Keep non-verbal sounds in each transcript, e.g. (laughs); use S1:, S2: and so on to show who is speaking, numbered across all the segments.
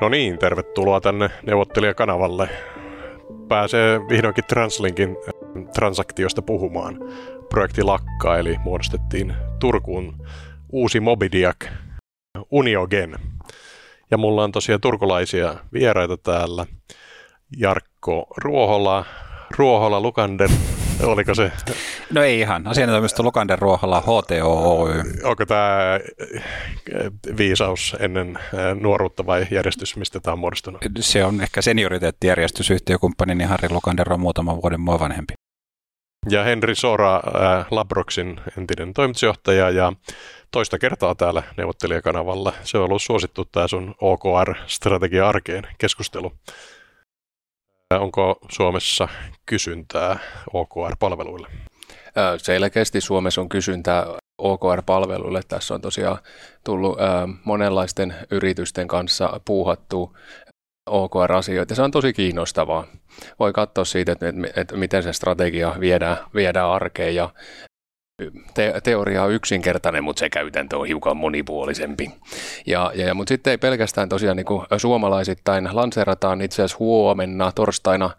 S1: No niin, tervetuloa tänne neuvottelijakanavalle. Pääsee vihdoinkin Translinkin äh, transaktiosta puhumaan. Projekti lakkaa, eli muodostettiin Turkuun uusi Mobidiak Uniogen. Ja mulla on tosiaan turkulaisia vieraita täällä. Jarkko Ruohola, Ruohola Lukander Oliko se?
S2: No ei ihan. Asiantuntemusta Lukander Ruoholla HTO Oy.
S1: Onko tämä äh, viisaus ennen äh, nuoruutta vai järjestys, mistä tämä on muodostunut?
S2: Se on ehkä senioriteettijärjestys. Yhtiökumppanini Harri Lukander on muutaman vuoden mua vanhempi.
S1: Ja Henri Sora, äh, Labroxin entinen toimitusjohtaja ja toista kertaa täällä neuvottelijakanavalla. Se on ollut suosittu tämä sun OKR-strategia-arkeen keskustelu. Onko Suomessa kysyntää OKR-palveluille?
S3: Selkeästi Suomessa on kysyntää OKR-palveluille. Tässä on tosiaan tullut monenlaisten yritysten kanssa puuhattu OKR-asioita. Se on tosi kiinnostavaa. Voi katsoa siitä, että, että miten se strategia viedään, viedään arkeen ja te- teoria on yksinkertainen, mutta se käytäntö on hiukan monipuolisempi. Ja, ja, mutta sitten ei pelkästään tosiaan niin kuin suomalaisittain lanseerataan itse asiassa huomenna torstaina äh,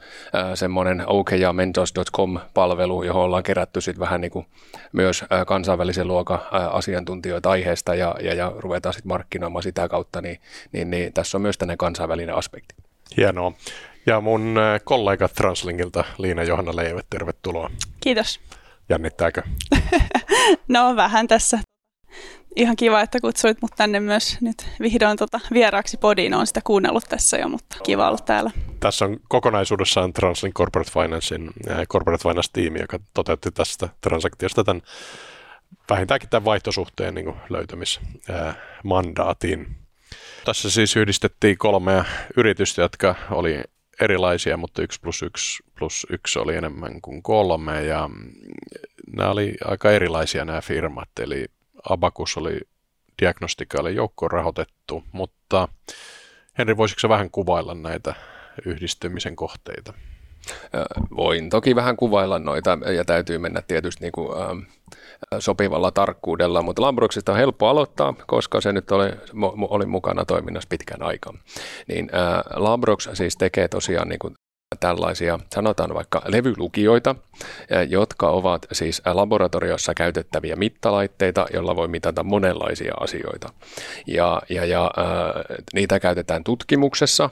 S3: semmoinen okjamentors.com-palvelu, johon ollaan kerätty sitten vähän niin kuin myös äh, kansainvälisen luokan äh, asiantuntijoita aiheesta ja, ja, ja ruvetaan sitten markkinoimaan sitä kautta, niin, niin, niin tässä on myös tänne kansainvälinen aspekti.
S1: Hienoa. Ja mun kollega Translinkilta Liina Johanna Leive, tervetuloa.
S4: Kiitos.
S1: Jännittääkö? (laughs)
S4: no vähän tässä. Ihan kiva, että kutsuit mut tänne myös nyt vihdoin tota vieraaksi podiin. Olen sitä kuunnellut tässä jo, mutta kiva olla täällä.
S1: Tässä on kokonaisuudessaan Translink Corporate Financein Corporate Finance-tiimi, joka toteutti tästä transaktiosta tämän vähintäänkin tämän vaihtosuhteen niin löytämismandaatin. Tässä siis yhdistettiin kolmea yritystä, jotka oli erilaisia, mutta yksi plus yksi plus yksi oli enemmän kuin kolme ja nämä oli aika erilaisia nämä firmat, eli Abacus oli diagnostikalle joukkoon rahoitettu, mutta Henri, voisitko vähän kuvailla näitä yhdistymisen kohteita?
S3: Voin toki vähän kuvailla noita ja täytyy mennä tietysti niin kuin, äh, sopivalla tarkkuudella, mutta Lambroxista on helppo aloittaa, koska se nyt oli, oli mukana toiminnassa pitkän aikaa. Niin äh, Lambrox siis tekee tosiaan niin kuin tällaisia, sanotaan vaikka levylukijoita, jotka ovat siis laboratoriossa käytettäviä mittalaitteita, joilla voi mitata monenlaisia asioita. Ja, ja, ja äh, niitä käytetään tutkimuksessa,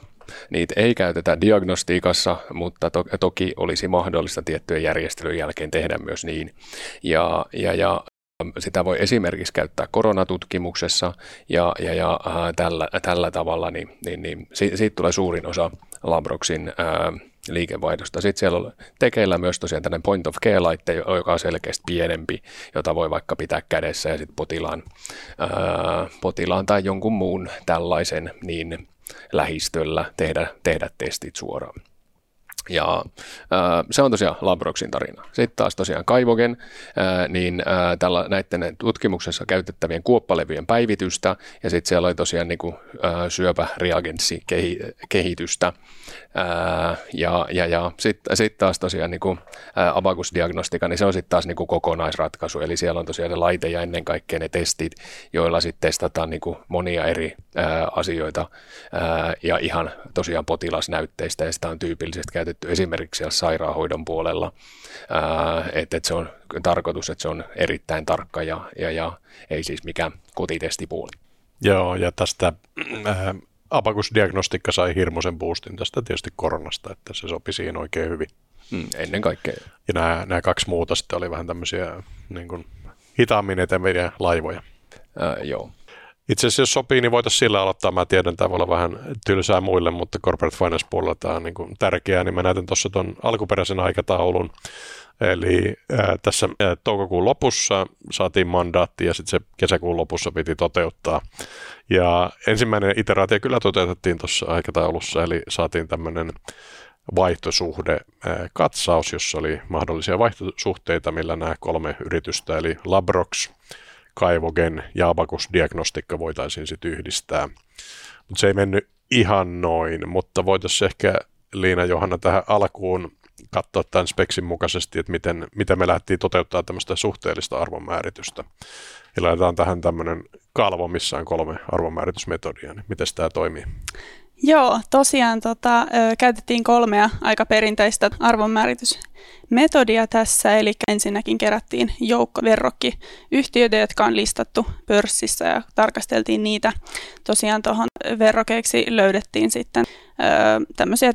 S3: Niitä ei käytetä diagnostiikassa, mutta to- toki olisi mahdollista tiettyjen järjestelyjen jälkeen tehdä myös niin. Ja, ja, ja sitä voi esimerkiksi käyttää koronatutkimuksessa ja, ja, ja äh, tällä, tällä tavalla, niin, niin, niin siitä, siitä tulee suurin osa Labroxin ää, liikevaihdosta. Sitten siellä on tekeillä myös tosiaan tämmöinen point of care-laite, joka on selkeästi pienempi, jota voi vaikka pitää kädessä ja sitten potilaan, ää, potilaan tai jonkun muun tällaisen niin lähistöllä tehdä, tehdä testit suoraan. Ja äh, se on tosiaan Labroxin tarina. Sitten taas tosiaan Kaivogen, äh, niin äh, tällä näiden tutkimuksessa käytettävien kuoppalevyjen päivitystä, ja sitten siellä oli tosiaan niin äh, syöpäreagenssikehitystä. Ja ja, ja sitten sit taas tosiaan niin kuin, niin se on sitten taas niin kuin kokonaisratkaisu, eli siellä on tosiaan se laite ja ennen kaikkea ne testit, joilla sitten testataan niin kuin monia eri äh, asioita äh, ja ihan tosiaan potilasnäytteistä, ja sitä on tyypillisesti käytetty esimerkiksi siellä sairaanhoidon puolella, että, että se on tarkoitus, että se on erittäin tarkka ja, ja, ja ei siis mikään kotitestipuoli.
S1: Joo, ja tästä äh, Abakus-diagnostikka sai hirmuisen boostin tästä tietysti koronasta, että se sopi siihen oikein hyvin.
S3: Mm, ennen kaikkea.
S1: Ja nämä, nämä kaksi muuta sitten oli vähän tämmöisiä niin kuin, hitaammin eteneviä laivoja.
S3: Äh, joo.
S1: Itse asiassa jos sopii, niin voitaisiin sillä aloittaa. Mä tiedän, tämä voi olla vähän tylsää muille, mutta corporate finance puolella tämä on niin kuin tärkeää, niin mä näytän tuossa tuon alkuperäisen aikataulun. Eli ää, tässä ää, toukokuun lopussa saatiin mandaatti ja sitten se kesäkuun lopussa piti toteuttaa. Ja ensimmäinen iteraatio kyllä toteutettiin tuossa aikataulussa, eli saatiin tämmöinen vaihtosuhde katsaus, jossa oli mahdollisia vaihtosuhteita, millä nämä kolme yritystä, eli Labrox, Kaivogen ja Abacus diagnostikka voitaisiin sitten yhdistää. Mutta se ei mennyt ihan noin, mutta voitaisiin ehkä Liina Johanna tähän alkuun katsoa tämän speksin mukaisesti, että miten, miten me lähdettiin toteuttaa tämmöistä suhteellista arvonmääritystä. Ja laitetaan tähän tämmöinen kalvo, missä on kolme arvonmääritysmetodia, niin miten tämä toimii?
S4: Joo, tosiaan tota, ö, käytettiin kolmea aika perinteistä arvonmääritysmetodia tässä, eli ensinnäkin kerättiin joukko verrokkiyhtiöitä, jotka on listattu pörssissä ja tarkasteltiin niitä. Tosiaan tuohon verrokeiksi löydettiin sitten ö, tämmöisiä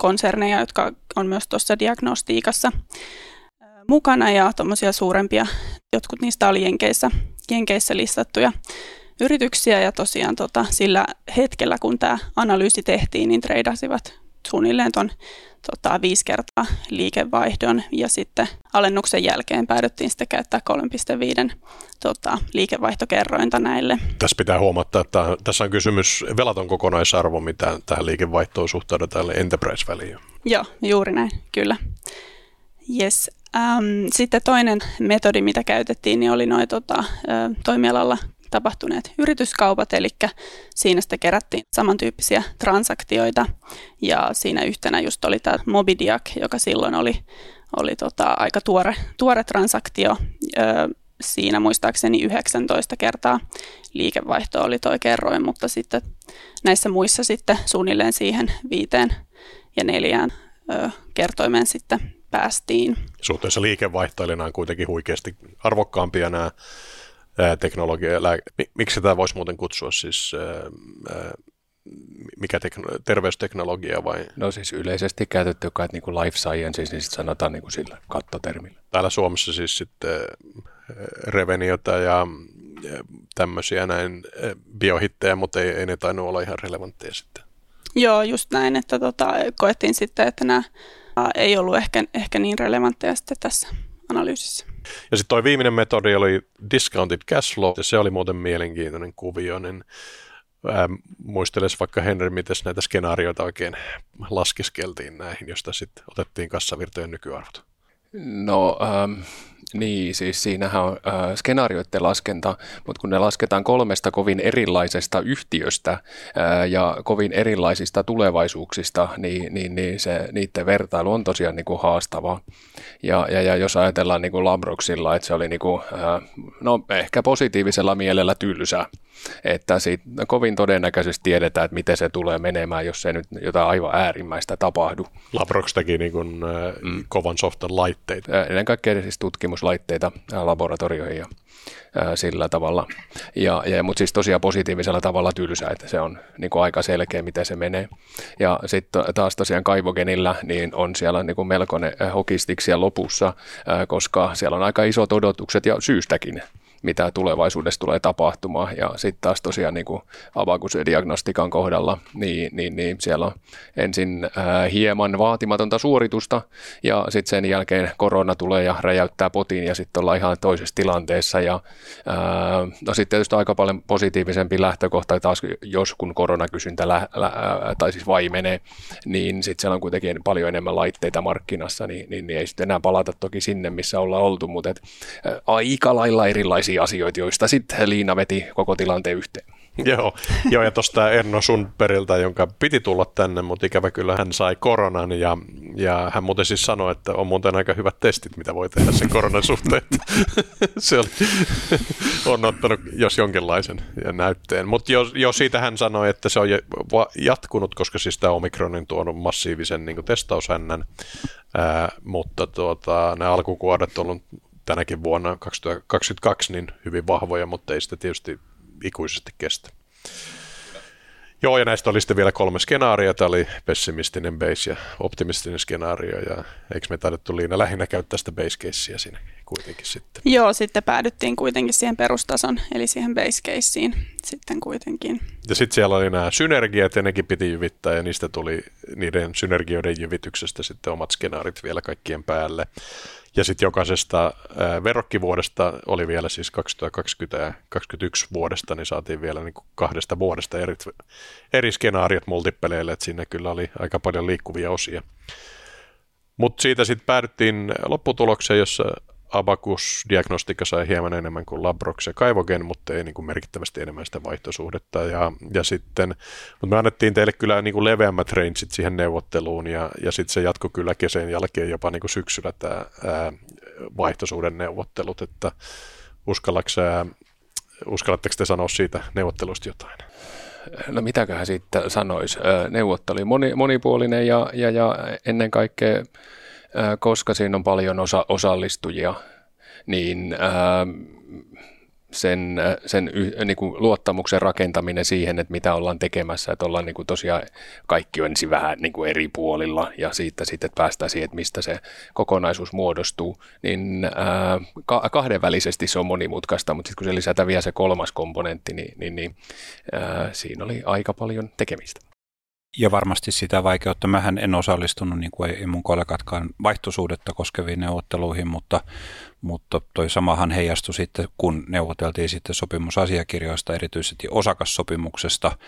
S4: teknologiakonserneja, jotka on myös tuossa diagnostiikassa mukana ja tuommoisia suurempia, jotkut niistä oli Jenkeissä, Jenkeissä listattuja yrityksiä ja tosiaan tota, sillä hetkellä, kun tämä analyysi tehtiin, niin treidasivat suunnilleen tuon tota, viisi kertaa liikevaihdon ja sitten alennuksen jälkeen päädyttiin sitten käyttää 3,5 tota, liikevaihtokerrointa näille.
S1: Tässä pitää huomata, että tässä on kysymys velaton kokonaisarvo, mitä tähän liikevaihtoon suhtaudutaan enterprise-väliin.
S4: Joo, juuri näin, kyllä. Yes. Ähm, sitten toinen metodi, mitä käytettiin, niin oli noin tota, toimialalla tapahtuneet yrityskaupat, eli siinä sitten kerättiin samantyyppisiä transaktioita ja siinä yhtenä just oli tämä Mobidiak, joka silloin oli, oli tota aika tuore, tuore transaktio. siinä muistaakseni 19 kertaa liikevaihto oli tuo kerroin, mutta sitten näissä muissa sitten suunnilleen siihen viiteen ja neljään kertoimeen sitten päästiin.
S1: Suhteessa liikevaihtoilijana on kuitenkin huikeasti arvokkaampia nämä teknologia, lää... miksi tämä voisi muuten kutsua siis mikä tekno- terveysteknologia vai?
S3: No siis yleisesti käytetty kai niin kuin life sciences, niin sanotaan niin kuin sillä kattotermillä.
S1: Täällä Suomessa siis sitten reveniota ja tämmöisiä näin biohittejä, mutta ei, ei ne tainnut olla ihan relevantteja sitten.
S4: Joo, just näin, että tota, koettiin sitten, että nämä ei ollut ehkä, ehkä niin relevantteja sitten tässä analyysissä.
S1: Ja sitten toi viimeinen metodi oli discounted cash flow, ja se oli muuten mielenkiintoinen kuvio, niin muisteles vaikka Henry, miten näitä skenaarioita oikein laskeskeltiin näihin, josta sitten otettiin kassavirtojen nykyarvot.
S3: No, ähm, niin, siis siinähän on äh, skenaarioiden laskenta, mutta kun ne lasketaan kolmesta kovin erilaisesta yhtiöstä äh, ja kovin erilaisista tulevaisuuksista, niin, niin, niin se, niiden vertailu on tosiaan niin kuin haastavaa. Ja, ja, ja jos ajatellaan niin kuin Lambroxilla, että se oli niin kuin, äh, no ehkä positiivisella mielellä tylsä, että siitä kovin todennäköisesti tiedetään, että miten se tulee menemään, jos se nyt jotain aivan äärimmäistä tapahdu.
S1: Labrox teki niin kuin, mm. kovan softan laitteita.
S3: Ennen kaikkea siis tutkimuslaitteita laboratorioihin ja sillä tavalla. Ja, ja, mutta siis tosiaan positiivisella tavalla tylsä, että se on niin kuin aika selkeä, miten se menee. Ja sitten taas tosiaan kaivogenillä niin on siellä niin kuin melkoinen hokistiksia lopussa, koska siellä on aika isot odotukset ja syystäkin mitä tulevaisuudessa tulee tapahtumaan. Ja sitten taas tosiaan niin kuin diagnostikan kohdalla, niin, niin, niin siellä on ensin ää, hieman vaatimatonta suoritusta ja sitten sen jälkeen korona tulee ja räjäyttää potiin ja sitten ollaan ihan toisessa tilanteessa. Ja, ää, no sitten tietysti aika paljon positiivisempi lähtökohta taas, jos kun koronakysyntä lä, lä, tai siis vaimenee, niin sitten siellä on kuitenkin paljon enemmän laitteita markkinassa, niin, niin, niin ei sitten enää palata toki sinne, missä ollaan oltu, mutta et, ää, aika lailla erilaisia sellaisia asioita, joista sitten Liina veti koko tilanteen yhteen.
S1: Joo, joo ja tuosta Erno Sundperiltä, jonka piti tulla tänne, mutta ikävä kyllä hän sai koronan ja, ja hän muuten siis sanoi, että on muuten aika hyvät testit, mitä voi tehdä sen koronan suhteen. (laughs) Se oli, on ottanut jos jonkinlaisen näytteen, mutta jo, jo siitä hän sanoi, että se on jatkunut, koska siis tämä Omikron on tuonut massiivisen niin testaushännän, mutta tuota, nämä alkukuoret on ollut tänäkin vuonna 2022 niin hyvin vahvoja, mutta ei sitä tietysti ikuisesti kestä. Joo, ja näistä oli sitten vielä kolme skenaaria. Tämä oli pessimistinen base ja optimistinen skenaario, ja eikö me taidettu Liina lähinnä käyttää sitä base casea siinä kuitenkin sitten?
S4: Joo, sitten päädyttiin kuitenkin siihen perustason, eli siihen base caseen sitten kuitenkin.
S1: Ja sitten siellä oli nämä synergiat, ja nekin piti jyvittää, ja niistä tuli niiden synergioiden jyvityksestä sitten omat skenaarit vielä kaikkien päälle. Ja sitten jokaisesta verrokkivuodesta oli vielä siis 2020 ja 2021 vuodesta, niin saatiin vielä niin kahdesta vuodesta eri, eri skenaariot multipeleille, että siinä kyllä oli aika paljon liikkuvia osia. Mutta siitä sitten päädyttiin lopputulokseen, jossa Abacus Diagnostika sai hieman enemmän kuin Labrox ja Kaivogen, mutta ei niin kuin merkittävästi enemmän sitä vaihtosuhdetta. Ja, ja sitten, mutta me annettiin teille kyllä niin kuin leveämmät rangeit siihen neuvotteluun ja, ja sitten se jatkui kyllä kesän jälkeen jopa niin kuin syksyllä tämä ää, vaihtosuhden neuvottelut, että uskallatteko, te sanoa siitä neuvottelusta jotain?
S3: no mitäköhän siitä sanoisi, neuvotteli moni, monipuolinen ja, ja, ja ennen kaikkea, koska siinä on paljon osa, osallistujia, niin sen, sen niin kuin luottamuksen rakentaminen siihen, että mitä ollaan tekemässä, että ollaan niin kuin tosiaan kaikki on ensin vähän niin kuin eri puolilla ja siitä sitten päästään siihen, että mistä se kokonaisuus muodostuu, niin ää, kahdenvälisesti se on monimutkaista, mutta sitten kun se lisätään vielä se kolmas komponentti, niin, niin, niin ää, siinä oli aika paljon tekemistä.
S2: Ja varmasti sitä vaikeutta. Mähän en osallistunut, niin kuin ei mun kollegatkaan, vaihtosuudetta koskeviin neuvotteluihin, mutta, mutta toi samahan heijastui sitten, kun neuvoteltiin sitten sopimusasiakirjoista, erityisesti osakassopimuksesta,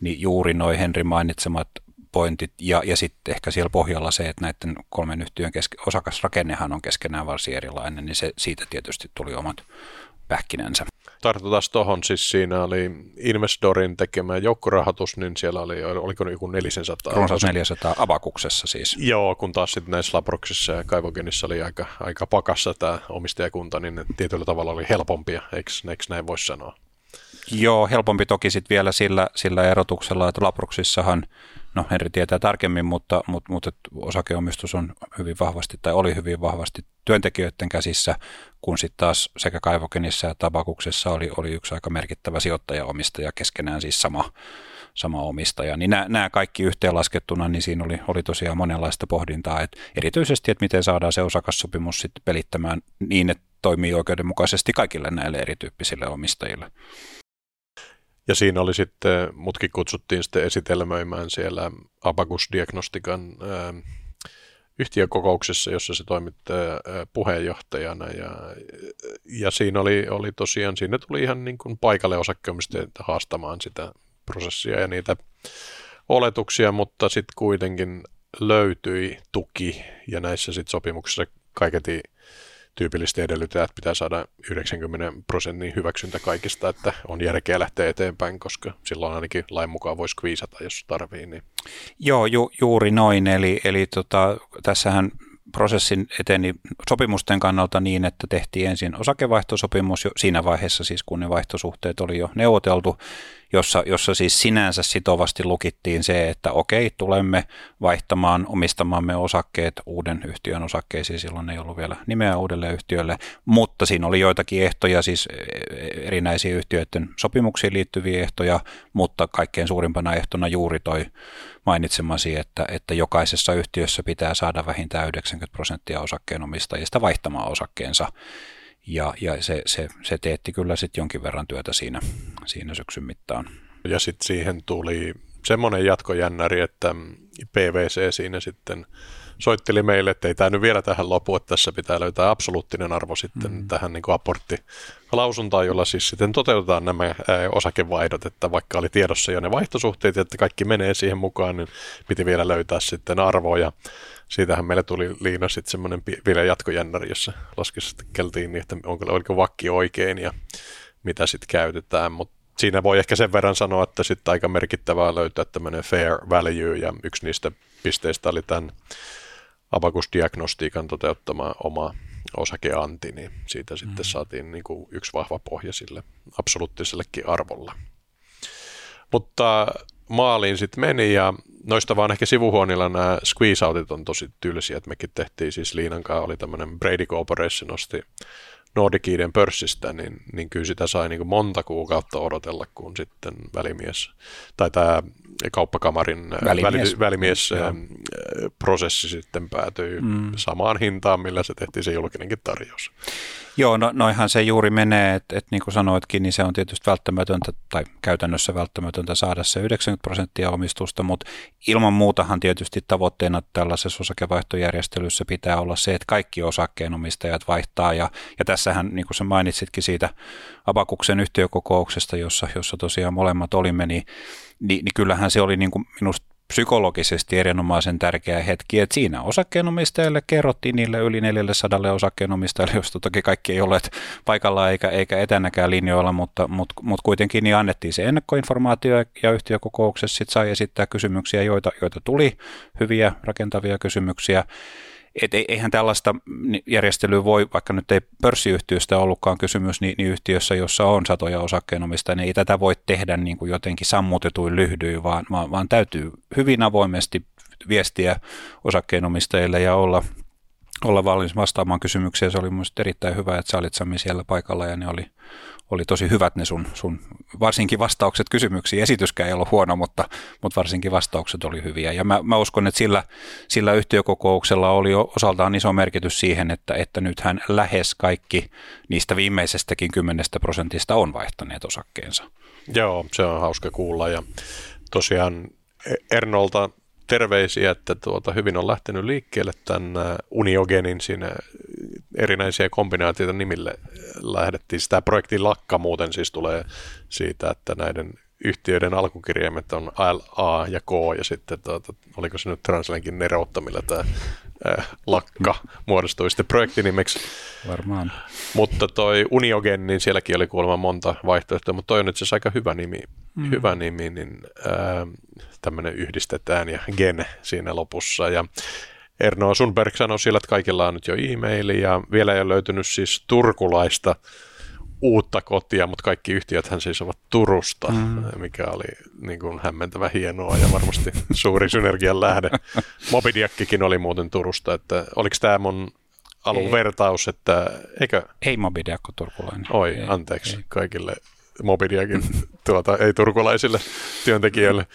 S2: niin juuri noin Henri mainitsemat pointit ja, ja sitten ehkä siellä pohjalla se, että näiden kolmen yhtiön keske, osakasrakennehan on keskenään varsin erilainen, niin se, siitä tietysti tuli omat pähkinänsä.
S1: Tartutaan tuohon, siis siinä oli Investorin tekemä joukkorahoitus, niin siellä oli, oliko joku 400?
S2: Runsaus 400 avakuksessa siis.
S1: Joo, kun taas sitten näissä Labroksissa ja Kaivogenissa oli aika, aika pakassa tämä omistajakunta, niin tietyllä tavalla oli helpompia, eikö, eikö näin voisi sanoa?
S2: Joo, helpompi toki sitten vielä sillä, sillä erotuksella, että Labroksissahan no Henri tietää tarkemmin, mutta, mutta, mutta osakeomistus on hyvin vahvasti tai oli hyvin vahvasti työntekijöiden käsissä, kun sitten taas sekä Kaivokenissa että Tabakuksessa oli, oli yksi aika merkittävä sijoittaja-omistaja keskenään siis sama, sama omistaja. Niin nämä, nämä kaikki yhteenlaskettuna, niin siinä oli, oli tosiaan monenlaista pohdintaa, että erityisesti, että miten saadaan se osakassopimus sitten pelittämään niin, että toimii oikeudenmukaisesti kaikille näille erityyppisille omistajille.
S1: Ja siinä oli sitten, mutkin kutsuttiin sitten esitelmöimään siellä Abagus Diagnostikan ää, yhtiökokouksessa, jossa se toimitti puheenjohtajana. Ja, ja siinä oli, oli tosiaan, siinä tuli ihan niin kuin paikalle osakkeomistajat haastamaan sitä prosessia ja niitä oletuksia, mutta sitten kuitenkin löytyi tuki ja näissä sitten sopimuksissa kaiketi tyypillisesti edellytetään, että pitää saada 90 prosentin hyväksyntä kaikista, että on järkeä lähteä eteenpäin, koska silloin ainakin lain mukaan voisi kviisata, jos tarvii. Niin.
S2: Joo, ju, juuri noin. Eli, eli tota, tässähän prosessin eteni sopimusten kannalta niin, että tehtiin ensin osakevaihtosopimus jo siinä vaiheessa siis, kun ne vaihtosuhteet oli jo neuvoteltu, jossa, jossa siis sinänsä sitovasti lukittiin se, että okei, tulemme vaihtamaan omistamamme osakkeet uuden yhtiön osakkeisiin, silloin ei ollut vielä nimeä uudelle yhtiölle, mutta siinä oli joitakin ehtoja, siis erinäisiä yhtiöiden sopimuksiin liittyviä ehtoja, mutta kaikkein suurimpana ehtona juuri toi mainitsemasi, että, että jokaisessa yhtiössä pitää saada vähintään 90 prosenttia osakkeenomistajista vaihtamaan osakkeensa. Ja, ja se, se, se teetti kyllä sitten jonkin verran työtä siinä, siinä syksyn mittaan.
S1: Ja sitten siihen tuli semmoinen jatkojännäri, että PVC siinä sitten soitteli meille, että ei tämä nyt vielä tähän lopu, että tässä pitää löytää absoluuttinen arvo sitten mm. tähän niin aporttilausuntaan, jolla siis sitten toteutetaan nämä osakevaihdot, että vaikka oli tiedossa jo ne vaihtosuhteet, että kaikki menee siihen mukaan, niin piti vielä löytää sitten arvoja. Siitähän meille tuli Liina sitten semmoinen vielä jatkojännäri, jossa laskeskeltiin, niin, että onko, oliko vakki oikein ja mitä sitten käytetään, mutta siinä voi ehkä sen verran sanoa, että sitten aika merkittävää löytää tämmöinen fair value, ja yksi niistä pisteistä oli tämän Abacus-diagnostiikan toteuttama oma osakeanti, niin siitä sitten mm. saatiin niin kuin yksi vahva pohja sille absoluuttisellekin arvolle. Mutta maaliin sitten meni ja noista vaan ehkä sivuhuonilla nämä squeeze-outit on tosi tylsiä, että mekin tehtiin siis Liinan kanssa oli tämmöinen Brady Corporation osti Nordiciden pörssistä, niin, niin kyllä sitä sai niin kuin monta kuukautta odotella, kun sitten välimies, tai tämä kauppakamarin välimies, välimies prosessi sitten päätyi mm. samaan hintaan, millä se tehtiin se julkinenkin tarjous.
S2: Joo, no, noihan se juuri menee, että, että niin kuin sanoitkin, niin se on tietysti välttämätöntä tai käytännössä välttämätöntä saada se 90 prosenttia omistusta, mutta ilman muutahan tietysti tavoitteena tällaisessa osakevaihtojärjestelyssä pitää olla se, että kaikki osakkeenomistajat vaihtaa. Ja, ja tässähän, niin kuin sä mainitsitkin siitä Abakuksen yhtiökokouksesta, jossa, jossa tosiaan molemmat olimme, niin, niin, niin kyllähän se oli niin kuin minusta psykologisesti erinomaisen tärkeä hetki, että siinä osakkeenomistajille kerrottiin niille yli 400 osakkeenomistajille, joista toki kaikki ei ole paikalla eikä, eikä etänäkään linjoilla, mutta, mutta, mutta kuitenkin niin annettiin se ennakkoinformaatio ja yhtiökokouksessa sit sai esittää kysymyksiä, joita, joita tuli, hyviä rakentavia kysymyksiä et eihän tällaista järjestelyä voi, vaikka nyt ei pörssiyhtiöstä ollutkaan kysymys, niin, niin yhtiössä, jossa on satoja osakkeenomistajia, niin ei tätä voi tehdä niin kuin jotenkin sammutetuin lyhdyin, vaan, vaan, vaan täytyy hyvin avoimesti viestiä osakkeenomistajille ja olla, olla valmis vastaamaan kysymyksiä. Se oli minusta erittäin hyvä, että sä olit Sami siellä paikalla ja ne oli, oli tosi hyvät ne sun, sun varsinkin vastaukset kysymyksiin. Esityskään ei ollut huono, mutta, mutta varsinkin vastaukset oli hyviä. Ja mä, mä uskon, että sillä, sillä yhtiökokouksella oli osaltaan iso merkitys siihen, että, että nythän lähes kaikki niistä viimeisestäkin kymmenestä prosentista on vaihtaneet osakkeensa.
S1: Joo, se on hauska kuulla ja tosiaan Ernolta terveisiä, että tuota, hyvin on lähtenyt liikkeelle tämän Uniogenin siinä erinäisiä kombinaatioita nimille lähdettiin. Sitä projektin lakka muuten siis tulee siitä, että näiden yhtiöiden alkukirjaimet on L, A ja K, ja sitten tuota, oliko se nyt Translinkin nerouttamilla tämä äh, lakka muodostui sitten projektinimeksi.
S2: Varmaan.
S1: Mutta toi Uniogen, niin sielläkin oli kuulemma monta vaihtoehtoa, mutta toi on nyt siis aika hyvä nimi, mm. hyvä nimi niin äh, tämmöinen yhdistetään ja gen siinä lopussa. Ja Erno Sunberg sanoi siellä, että kaikilla on nyt jo e-maili ja vielä ei ole löytynyt siis turkulaista uutta kotia, mutta kaikki hän siis ovat Turusta, mm. mikä oli niin kuin hämmentävä hienoa ja varmasti suuri synergian lähde. Mobidiakkikin oli muuten Turusta, että oliko tämä mun alun ei. vertaus, että eikö?
S2: Ei Mobidiak turkulainen.
S1: Oi, ei, anteeksi ei. kaikille Mobidiakin tuota, ei-turkulaisille työntekijöille.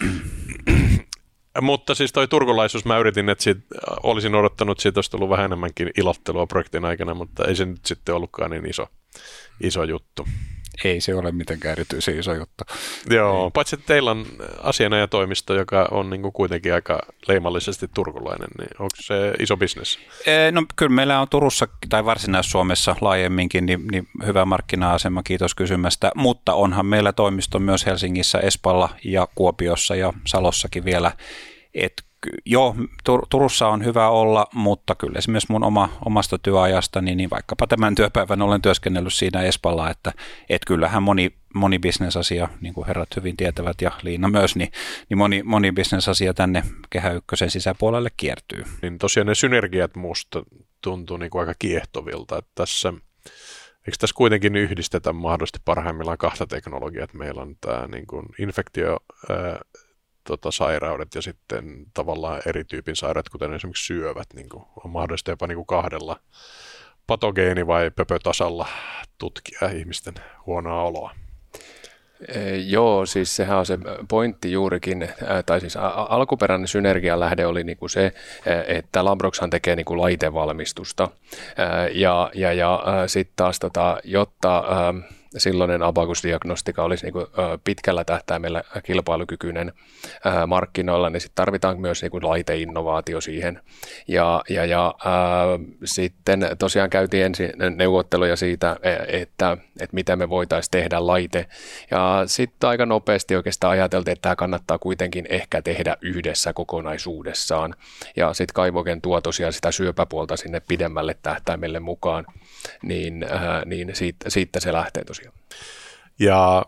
S1: Mutta siis toi turkulaisuus, mä yritin, että siitä, olisin odottanut, että siitä olisi tullut vähän enemmänkin ilottelua projektin aikana, mutta ei se nyt sitten ollutkaan niin iso, iso juttu
S2: ei se ole mitenkään erityisen iso juttu.
S1: Joo, ei. paitsi että teillä on asianajatoimisto, joka on niin kuin kuitenkin aika leimallisesti turkulainen, niin onko se iso bisnes?
S2: No kyllä meillä on Turussa tai Varsinais-Suomessa laajemminkin niin, niin hyvä markkina-asema, kiitos kysymästä, mutta onhan meillä toimisto myös Helsingissä, Espalla ja Kuopiossa ja Salossakin vielä, että joo, Tur- Turussa on hyvä olla, mutta kyllä esimerkiksi mun oma, omasta työajasta, niin, niin vaikkapa tämän työpäivän olen työskennellyt siinä Espalla, että et kyllähän moni, moni bisnesasia, niin kuin herrat hyvin tietävät ja Liina myös, niin, niin moni, moni bisnesasia tänne Kehä Ykkösen sisäpuolelle kiertyy.
S1: Niin tosiaan ne synergiat musta tuntuu niin kuin aika kiehtovilta, että tässä Eikö tässä kuitenkin yhdistetä mahdollisesti parhaimmillaan kahta teknologiaa, että meillä on tämä niin kuin infektio, tota, sairaudet ja sitten tavallaan eri tyypin sairaudet, kuten esimerkiksi syövät, niin kuin on mahdollista jopa niin kuin kahdella patogeeni- vai pöpötasalla tutkia ihmisten huonoa oloa.
S3: Joo, siis sehän on se pointti juurikin, tai siis alkuperäinen synergialähde oli niin kuin se, että Lambroxhan tekee niin kuin laitevalmistusta, ja, ja, ja sitten taas, tota, jotta silloinen abakusdiagnostika olisi niin kuin, pitkällä tähtäimellä kilpailukykyinen markkinoilla, niin sitten tarvitaan myös niin kuin laiteinnovaatio siihen. Ja, ja, ja ää, sitten tosiaan käytiin ensin neuvotteluja siitä, e, että, että miten me voitaisiin tehdä laite. Ja sitten aika nopeasti oikeastaan ajateltiin, että tämä kannattaa kuitenkin ehkä tehdä yhdessä kokonaisuudessaan. Ja sitten Kaivoken tuo tosiaan sitä syöpäpuolta sinne pidemmälle tähtäimelle mukaan, niin, ää, niin siitä, siitä se lähtee tosiaan tosiaan.
S1: Ja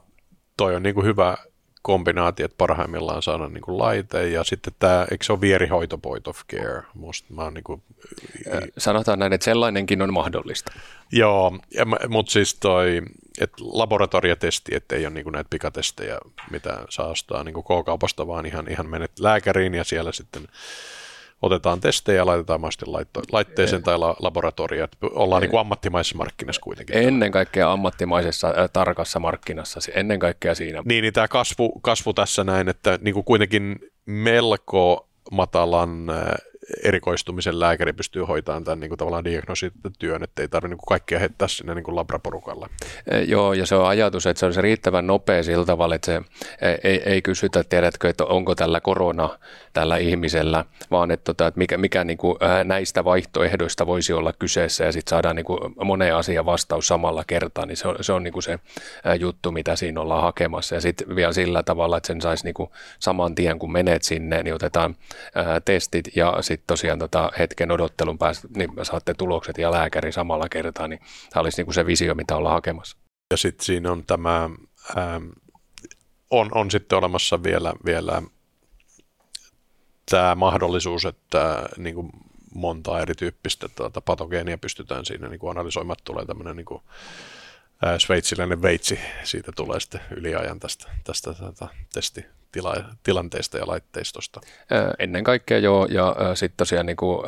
S1: toi on niin kuin hyvä kombinaatio, että parhaimmillaan saada niin kuin laite ja sitten tämä, eikö se ole vierihoito point of care? Musta mä niin kuin...
S3: Sanotaan näin, että sellainenkin on mahdollista.
S1: Joo, mutta siis toi, että laboratoriatesti, että ei ole niin kuin näitä pikatestejä, mitä saa ostaa niin kuin K-kaupasta, vaan ihan, ihan menet lääkäriin ja siellä sitten otetaan testejä ja laitetaan mahdollisesti laitto, laitteeseen tai la, laboratorioon. Ollaan niin kuin ammattimaisessa markkinassa kuitenkin.
S3: Ennen kaikkea ammattimaisessa äh, tarkassa markkinassa, ennen kaikkea siinä.
S1: Niin, niin tämä kasvu, kasvu tässä näin, että niin kuin kuitenkin melko matalan äh, erikoistumisen lääkäri pystyy hoitamaan tämän niin kuin tavallaan diagnosityön, että ei tarvitse niin kaikkea heittää sinne niin kuin labraporukalle.
S3: E, joo, ja se on ajatus, että se on riittävän nopea sillä tavalla, että se e, ei, ei kysytä, tiedätkö, että onko tällä korona tällä ihmisellä, vaan että, tota, että mikä, mikä niin kuin, näistä vaihtoehdoista voisi olla kyseessä, ja sitten saadaan niin kuin moneen asiaan vastaus samalla kertaa, niin se on se, on niin kuin se juttu, mitä siinä ollaan hakemassa. Ja sitten vielä sillä tavalla, että sen saisi niin kuin saman tien, kun menet sinne, niin otetaan testit ja sitten sitten tosiaan tota hetken odottelun päästä, niin saatte tulokset ja lääkäri samalla kertaa, niin tämä olisi niin kuin se visio, mitä ollaan hakemassa.
S1: Ja sitten siinä on tämä, ähm, on, on sitten olemassa vielä, vielä tämä mahdollisuus, että niin kuin monta erityyppistä tuota, patogeenia pystytään siinä niin kuin analysoimaan. Tulee tämmöinen niin kuin, ää, sveitsiläinen veitsi, siitä tulee sitten yliajan tästä, tästä tätä testi, tila, tilanteesta ja laitteistosta.
S3: Ennen kaikkea joo, ja sitten tosiaan niin kuin,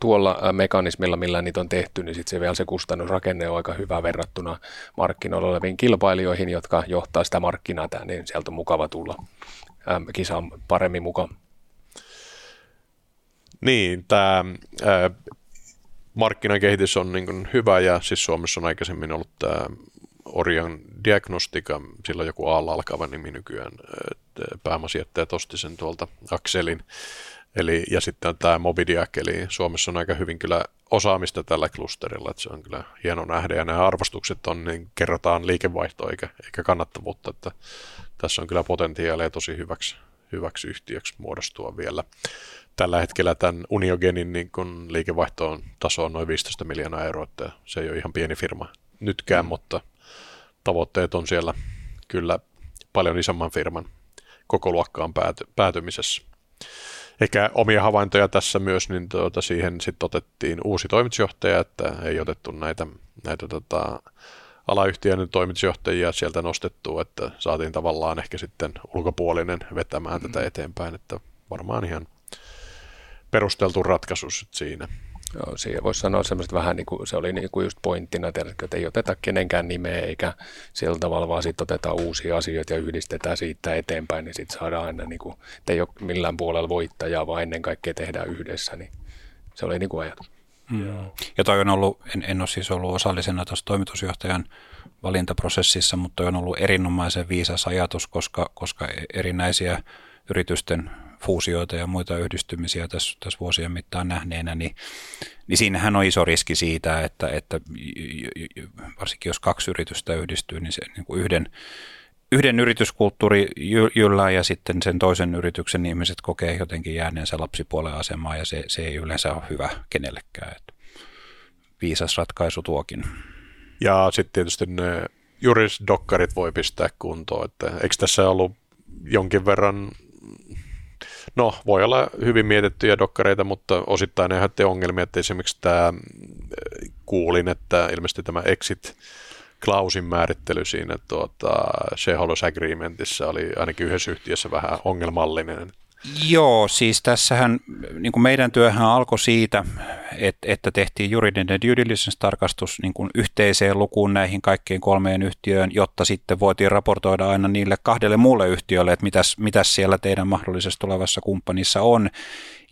S3: tuolla mekanismilla, millä niitä on tehty, niin sitten se vielä se kustannusrakenne on aika hyvä verrattuna markkinoilla oleviin kilpailijoihin, jotka johtaa sitä markkinaa, niin sieltä on mukava tulla kisaan paremmin mukaan.
S1: Niin, tämä markkinakehitys on niin hyvä ja siis Suomessa on aikaisemmin ollut tämä Orion Diagnostika, sillä on joku alla alkava nimi nykyään, pääomasijoittajat osti sen tuolta Akselin. Eli, ja sitten on tämä Mobidiac, eli Suomessa on aika hyvin kyllä osaamista tällä klusterilla, että se on kyllä hieno nähdä, ja nämä arvostukset on, niin kerrotaan liikevaihtoa eikä, eikä kannattavuutta, että tässä on kyllä potentiaalia tosi hyväksi, hyväksi yhtiöksi muodostua vielä. Tällä hetkellä tämän Uniogenin niin kun liikevaihto on taso on noin 15 miljoonaa euroa, että se ei ole ihan pieni firma nytkään, mm. mutta tavoitteet on siellä kyllä paljon isomman firman koko luokkaan pääty, päätymisessä. Eikä omia havaintoja tässä myös, niin tuota, siihen sitten otettiin uusi toimitusjohtaja, että ei otettu näitä, näitä tota, alayhtiön toimitusjohtajia sieltä nostettua, että saatiin tavallaan ehkä sitten ulkopuolinen vetämään mm. tätä eteenpäin, että varmaan ihan perusteltu ratkaisu siinä.
S3: Joo, siihen voisi sanoa semmoista vähän niin kuin se oli niin kuin just pointtina, että ei oteta kenenkään nimeä eikä sillä tavalla vaan sitten otetaan uusia asioita ja yhdistetään siitä eteenpäin, niin sitten saadaan aina, niin kuin, että ei ole millään puolella voittajaa, vaan ennen kaikkea tehdään yhdessä, niin se oli niin kuin ajatus.
S2: Mm. Ja toi on ollut, en, en ole siis ollut osallisena tuossa toimitusjohtajan valintaprosessissa, mutta on ollut erinomaisen viisas ajatus, koska, koska erinäisiä yritysten fuusioita ja muita yhdistymisiä tässä, tässä vuosien mittaan nähneenä, niin, niin siinähän on iso riski siitä, että, että varsinkin jos kaksi yritystä yhdistyy, niin se niin kuin yhden, yhden yrityskulttuuri jyllää ja sitten sen toisen yrityksen ihmiset kokee jotenkin jääneensä lapsipuolen asemaa ja se, se ei yleensä ole hyvä kenellekään. Että viisas ratkaisu tuokin.
S1: Ja sitten tietysti ne jurisdokkarit voi pistää kuntoon, että eikö tässä ollut jonkin verran No, voi olla hyvin mietittyjä dokkareita, mutta osittain ne aiheutti ongelmia, että esimerkiksi tämä, kuulin, että ilmeisesti tämä exit klausin määrittely siinä tuota, shareholders agreementissa oli ainakin yhdessä yhtiössä vähän ongelmallinen.
S2: Joo, siis tässähän niin kuin meidän työhän alkoi siitä, että, että tehtiin juridinen due diligence-tarkastus niin kuin yhteiseen lukuun näihin kaikkiin kolmeen yhtiöön, jotta sitten voitiin raportoida aina niille kahdelle muulle yhtiölle, että mitäs, mitäs siellä teidän mahdollisessa tulevassa kumppanissa on.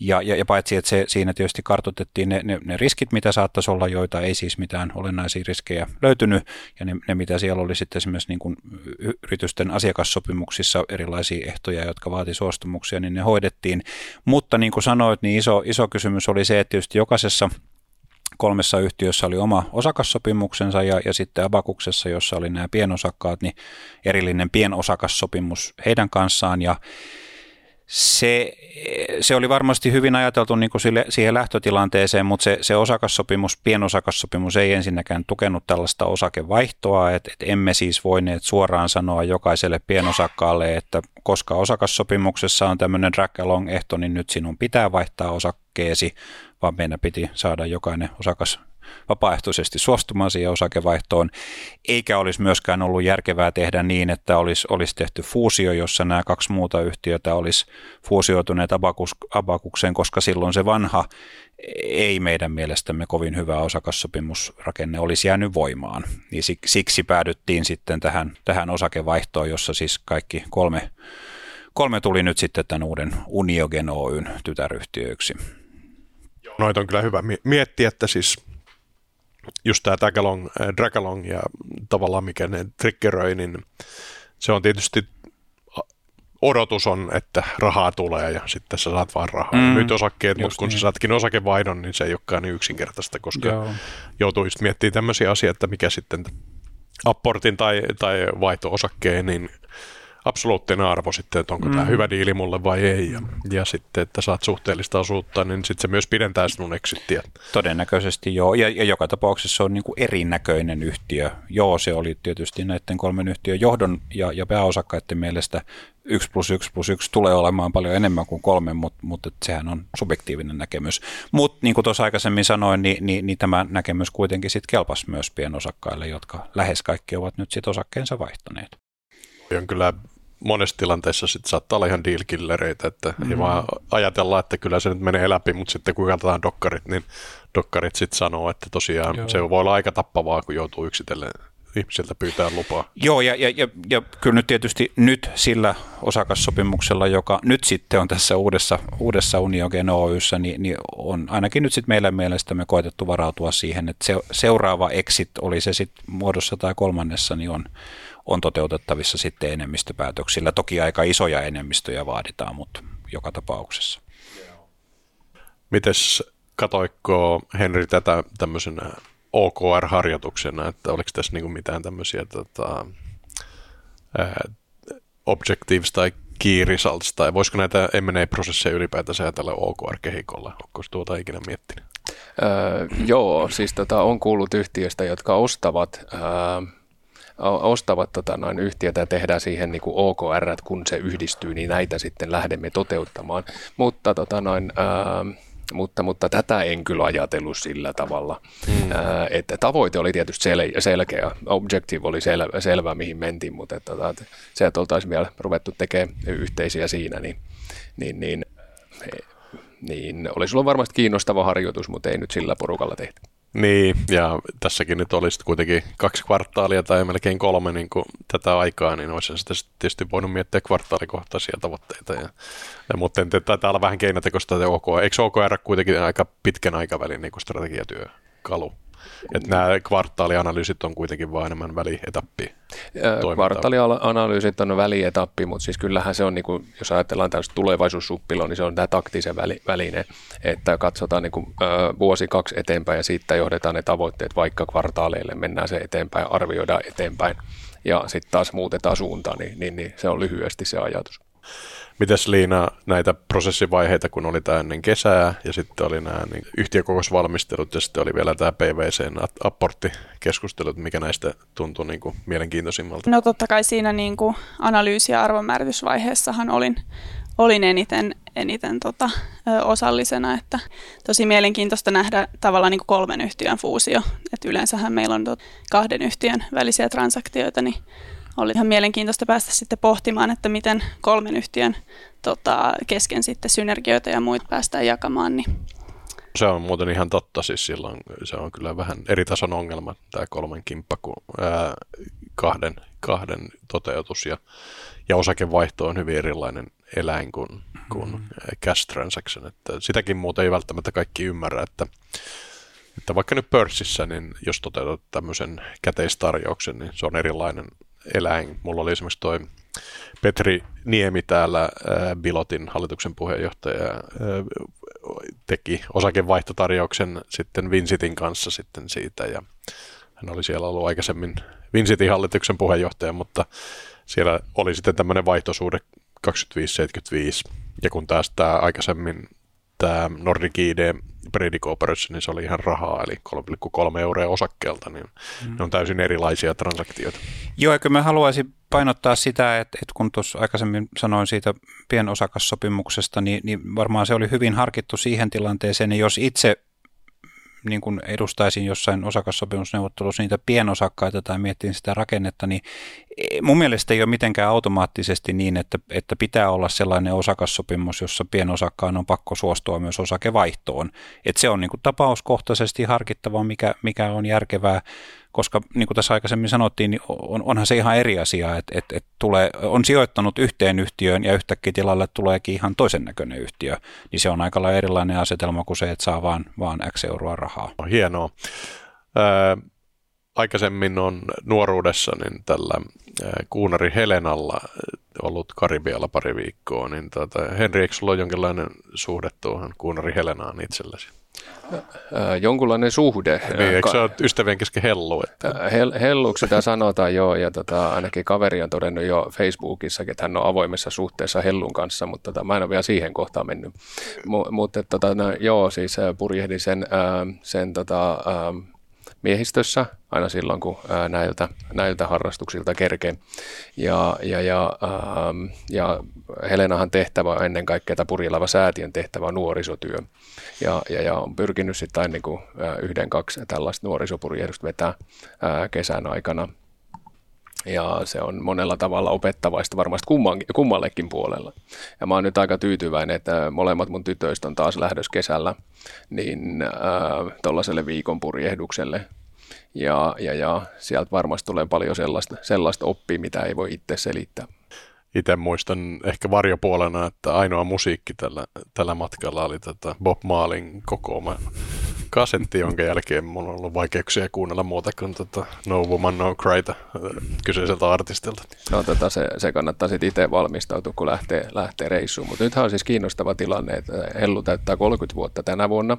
S2: Ja, ja, ja paitsi, että se, siinä tietysti kartoitettiin ne, ne, ne riskit, mitä saattaisi olla, joita ei siis mitään olennaisia riskejä löytynyt, ja ne, ne mitä siellä oli sitten esimerkiksi niin kuin yritysten asiakassopimuksissa erilaisia ehtoja, jotka vaati suostumuksia, niin ne hoidettiin. Mutta niin kuin sanoit, niin iso, iso kysymys oli se, että tietysti jokaisessa kolmessa yhtiössä oli oma osakassopimuksensa ja, ja sitten Abakuksessa, jossa oli nämä pienosakkaat, niin erillinen pienosakassopimus heidän kanssaan ja se, se oli varmasti hyvin ajateltu niin kuin sille, siihen lähtötilanteeseen, mutta se, se osakassopimus, pienosakassopimus ei ensinnäkään tukenut tällaista osakevaihtoa, että, että emme siis voineet suoraan sanoa jokaiselle pienosakkaalle, että koska osakassopimuksessa on tämmöinen drag along ehto, niin nyt sinun pitää vaihtaa osakkeesi, vaan meidän piti saada jokainen osakas vapaaehtoisesti suostumaan siihen osakevaihtoon, eikä olisi myöskään ollut järkevää tehdä niin, että olisi, olisi tehty fuusio, jossa nämä kaksi muuta yhtiötä olisi fuusioituneet abakus, abakukseen, koska silloin se vanha ei meidän mielestämme kovin hyvä osakassopimusrakenne olisi jäänyt voimaan. Niin siksi päädyttiin sitten tähän, tähän osakevaihtoon, jossa siis kaikki kolme, kolme tuli nyt sitten tämän uuden Uniogen Oyn tytäryhtiöiksi.
S1: Noita on kyllä hyvä miettiä, että siis just tämä Dragalong, äh, Dragalong ja tavallaan mikä ne triggeröi, niin se on tietysti odotus on, että rahaa tulee ja sitten sä saat vaan rahaa. Mm, nyt osakkeet, mutta kun niin. sä saatkin osakevaihdon, niin se ei olekaan niin yksinkertaista, koska Joo. joutuu just miettimään tämmöisiä asioita, että mikä sitten apportin tai, tai vaihto-osakkeen niin absoluuttinen arvo sitten, että onko mm. tämä hyvä diili mulle vai ei. Ja, ja sitten, että saat suhteellista osuutta, niin sitten se myös pidentää sinun exittiä.
S2: Todennäköisesti joo, ja, ja joka tapauksessa se on niin kuin erinäköinen yhtiö. Joo, se oli tietysti näiden kolmen yhtiön johdon ja, ja pääosakkaiden mielestä 1 plus 1 plus 1 tulee olemaan paljon enemmän kuin kolme, mutta, mutta sehän on subjektiivinen näkemys. Mutta niin kuin tuossa aikaisemmin sanoin, niin, niin, niin tämä näkemys kuitenkin sitten kelpasi myös pienosakkaille, jotka lähes kaikki ovat nyt sitten osakkeensa vaihtaneet.
S1: On kyllä monessa tilanteessa sit saattaa olla ihan deal-killereitä, että mm-hmm. ei vaan ajatella, että kyllä se nyt menee läpi, mutta sitten kun katsotaan dokkarit, niin dokkarit sitten sanoo, että tosiaan Joo. se voi olla aika tappavaa, kun joutuu yksitellen ihmisiltä pyytää lupaa.
S2: Joo, ja, ja, ja, ja kyllä nyt tietysti nyt sillä osakassopimuksella, joka nyt sitten on tässä uudessa, uudessa Uniogen Oyssä, niin, niin on ainakin nyt sitten meidän mielestämme koetettu varautua siihen, että se, seuraava exit, oli se sitten muodossa tai kolmannessa, niin on, on toteutettavissa sitten enemmistöpäätöksillä. Toki aika isoja enemmistöjä vaaditaan, mutta joka tapauksessa.
S1: Mites katoikko Henri tätä tämmöisenä OKR-harjoituksena, että oliko tässä niinku mitään tämmöisiä tota, ää, objectives tai key results, tai voisiko näitä M&A-prosesseja ylipäätään säätellä OKR-kehikolla? Onko tuota ikinä miettinyt?
S3: Öö, joo, siis tota, on kuullut yhtiöistä, jotka ostavat öö, ostavat tota, noin yhtiötä ja tehdään siihen niin kuin OKR, kun se yhdistyy, niin näitä sitten lähdemme toteuttamaan. Mutta tota, noin, ää, mutta, mutta tätä en kyllä ajatellut sillä tavalla. Mm. Ää, että tavoite oli tietysti sel- selkeä, objective oli sel- selvä, mihin mentiin, mutta että, tota, että se, että oltaisiin vielä ruvettu tekemään yhteisiä siinä, niin, niin, niin, niin olisi ollut varmasti kiinnostava harjoitus, mutta ei nyt sillä porukalla tehty.
S1: Niin, ja tässäkin nyt olisi kuitenkin kaksi kvartaalia tai melkein kolme niin kuin tätä aikaa, niin olisi sitten tietysti voinut miettiä kvartaalikohtaisia tavoitteita. Ja, ja, mutta taitaa olla vähän keinotekoista OKR. Eikö OKR kuitenkin aika pitkän aikavälin niin strategiatyökalu? Että nämä kvartaalianalyysit on kuitenkin vain enemmän välietappi.
S3: Kvartaalianalyysit on välietappi, mutta siis kyllähän se on, niin kuin, jos ajatellaan tällaista tulevaisuussuppilon, niin se on tämä taktisen väline, että katsotaan niin kuin, vuosi kaksi eteenpäin ja siitä johdetaan ne tavoitteet vaikka kvartaaleille, mennään se eteenpäin, arvioidaan eteenpäin ja sitten taas muutetaan suuntaan, niin, niin, niin se on lyhyesti se ajatus.
S1: Mites Liina näitä prosessivaiheita, kun oli tämä ennen kesää ja sitten oli nämä niin yhtiökokousvalmistelut ja sitten oli vielä tämä PVCn apporttikeskustelut, mikä näistä tuntui niin kuin mielenkiintoisimmalta?
S4: No totta kai siinä niin kuin analyysi- ja arvonmääritysvaiheessahan olin, olin eniten, eniten tota, ö, osallisena, että tosi mielenkiintoista nähdä tavallaan niin kuin kolmen yhtiön fuusio, että yleensähän meillä on tot, kahden yhtiön välisiä transaktioita, niin oli ihan mielenkiintoista päästä sitten pohtimaan, että miten kolmen yhtiön tota, kesken sitten synergioita ja muita päästään jakamaan. Niin.
S1: Se on muuten ihan totta, siis silloin se on kyllä vähän eri tason ongelma, tämä kolmen kimppa kuin ää, kahden, kahden toteutus ja, ja osakevaihto on hyvin erilainen eläin kuin, kuin mm. cash transaction, että sitäkin muuten ei välttämättä kaikki ymmärrä, että että vaikka nyt pörssissä, niin jos toteutat tämmöisen käteistarjouksen, niin se on erilainen eläin. Mulla oli esimerkiksi toi Petri Niemi täällä, äh, Bilotin hallituksen puheenjohtaja, äh, teki osakevaihtotarjouksen sitten Vincitin kanssa sitten siitä ja hän oli siellä ollut aikaisemmin Vincitin hallituksen puheenjohtaja, mutta siellä oli sitten tämmöinen vaihtosuhde 25-75 ja kun taas tämä aikaisemmin tämä Nordic ID Predicooperissa, niin se oli ihan rahaa, eli 3,3 euroa osakkeelta, niin mm. ne on täysin erilaisia transaktioita.
S2: Joo, eikö mä haluaisin painottaa sitä, että, että kun tuossa aikaisemmin sanoin siitä pienosakassopimuksesta, niin, niin varmaan se oli hyvin harkittu siihen tilanteeseen, niin jos itse niin kuin edustaisin jossain osakassopimusneuvottelussa niitä pienosakkaita tai miettin sitä rakennetta, niin mun mielestä ei ole mitenkään automaattisesti niin, että, että pitää olla sellainen osakassopimus, jossa pienosakkaan on pakko suostua myös osakevaihtoon. Että se on niin kuin tapauskohtaisesti harkittava, mikä, mikä on järkevää koska niin kuin tässä aikaisemmin sanottiin, niin on, onhan se ihan eri asia, että, että, että tulee, on sijoittanut yhteen yhtiöön ja yhtäkkiä tilalle tuleekin ihan toisen näköinen yhtiö, niin se on aika lailla erilainen asetelma kuin se, että saa vaan, vaan X euroa rahaa.
S1: Hienoa. Ää, aikaisemmin on nuoruudessa niin tällä kuunari Helenalla ollut Karibialla pari viikkoa, niin tuota, Henri, eikö sulla ole jonkinlainen suhde tuohon kuunari Helenaan itsellesi?
S3: jonkunlainen suhde.
S1: Niin, eikö se ole ystävien kesken hellu?
S3: Että... Hel, helluksi sitä sanotaan joo, ja tota, ainakin kaveri on todennut jo Facebookissa, että hän on avoimessa suhteessa hellun kanssa, mutta tota, mä en ole vielä siihen kohtaan mennyt. M- mutta tota, no, joo, siis purjehdin sen, sen tota, miehistössä aina silloin, kun näiltä, näiltä harrastuksilta kerkee. Ja, ja, ja, ää, ja Helenahan tehtävä on ennen kaikkea, tämä Purjelava säätiön tehtävä on nuorisotyö. Ja, ja, ja on pyrkinyt sitten aina niin kuin, yhden, kaksi tällaista nuorisopurjehdusta vetää ää, kesän aikana. Ja se on monella tavalla opettavaista varmasti kummallekin puolella. Ja mä oon nyt aika tyytyväinen, että molemmat mun tytöistä on taas lähdössä kesällä niin äh, tuollaiselle viikon purjehdukselle. Ja, ja, ja sieltä varmasti tulee paljon sellaista, sellaista oppia, mitä ei voi itse selittää.
S1: Itse muistan ehkä varjopuolena, että ainoa musiikki tällä, tällä matkalla oli tätä Bob Marlin kasetti, jonka jälkeen mulla on ollut vaikeuksia kuunnella muuta kuin tota No Woman No Cryta äh, kyseiseltä artistilta.
S3: No tota, se, se kannattaa sitten itse valmistautua, kun lähtee, lähtee reissuun. Mutta nythän on siis kiinnostava tilanne, että Hellu täyttää 30 vuotta tänä vuonna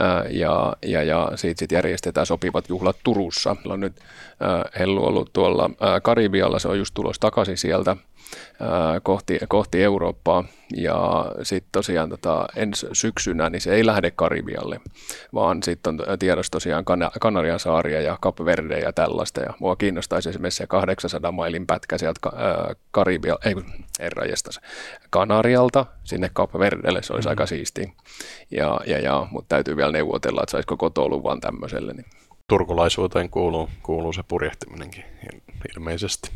S3: äh, ja, ja, ja siitä sitten järjestetään sopivat juhlat Turussa. Meillä on nyt äh, Hellu ollut tuolla Karibialla, se on just tulos takaisin sieltä kohti, kohti Eurooppaa. Ja sitten tosiaan tota, ensi syksynä niin se ei lähde Karibialle, vaan sitten on tiedossa tosiaan kan- Kanarian saaria ja Cap Verde ja tällaista. Ja mua kiinnostaisi esimerkiksi se 800 mailin pätkä sieltä äh, Karibia, ei herrajestas, Kanarialta sinne Cap Verdelle, se olisi mm-hmm. aika siistiä. Ja, ja, ja, mutta täytyy vielä neuvotella, että saisiko kotouluvan tämmöiselle. Niin.
S1: Turkulaisuuteen kuuluu, kuuluu se purjehtiminenkin ilmeisesti.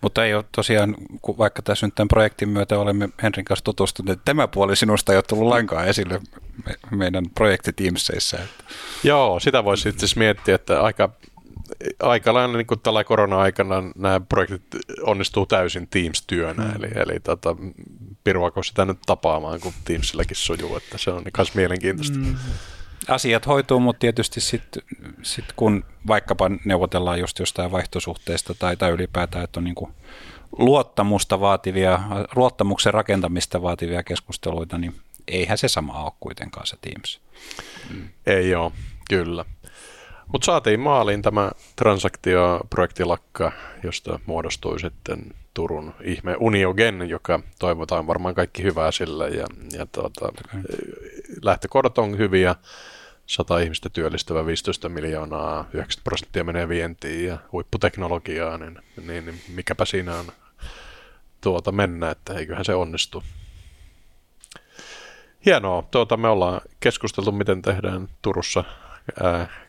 S2: Mutta ei ole tosiaan, vaikka tässä nyt tämän projektin myötä olemme Henrin kanssa tutustuneet, tämä puoli sinusta ei ole tullut lainkaan esille me, meidän projektitiimseissä.
S1: Joo, sitä voisi itse miettiä, että aika, aika lailla niin kuin tällä korona-aikana nämä projektit onnistuu täysin Teams-työnä, mm. eli, eli tota, pirvako sitä nyt tapaamaan, kun Teamsilläkin sujuu, että se on myös mielenkiintoista. Mm
S2: asiat hoituu, mutta tietysti sitten sit kun vaikkapa neuvotellaan just jostain vaihtosuhteesta tai, tai ylipäätään, että on niin kuin luottamusta vaativia, luottamuksen rakentamista vaativia keskusteluita, niin eihän se sama ole kuitenkaan se Teams.
S1: Mm. Ei ole, kyllä. Mutta saatiin maaliin tämä transaktioprojektilakka, josta muodostui sitten Turun ihme Uniogen, joka toivotaan varmaan kaikki hyvää sille ja, ja tuota, lähtökohdat on hyviä. 100 ihmistä työllistävä 15 miljoonaa, 90 prosenttia menee vientiin ja huipputeknologiaa, niin, niin, niin mikäpä siinä on tuota mennä, että eiköhän se onnistu. Hienoa. Tuota, me ollaan keskusteltu, miten tehdään Turussa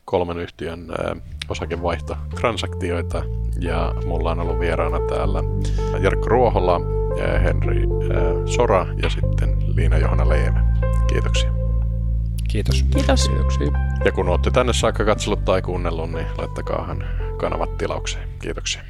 S1: kolmen yhtiön ää, osakevaihto-transaktioita. Ja mulla on ollut vieraana täällä Jarkko Ruohola, ää, Henri Sora ja sitten Liina Johanna Leeme. Kiitoksia.
S2: Kiitos.
S4: Kiitos.
S3: Kiitoksia.
S1: Ja kun olette tänne saakka katsellut tai kuunnellut, niin laittakaahan kanavat tilaukseen. Kiitoksia.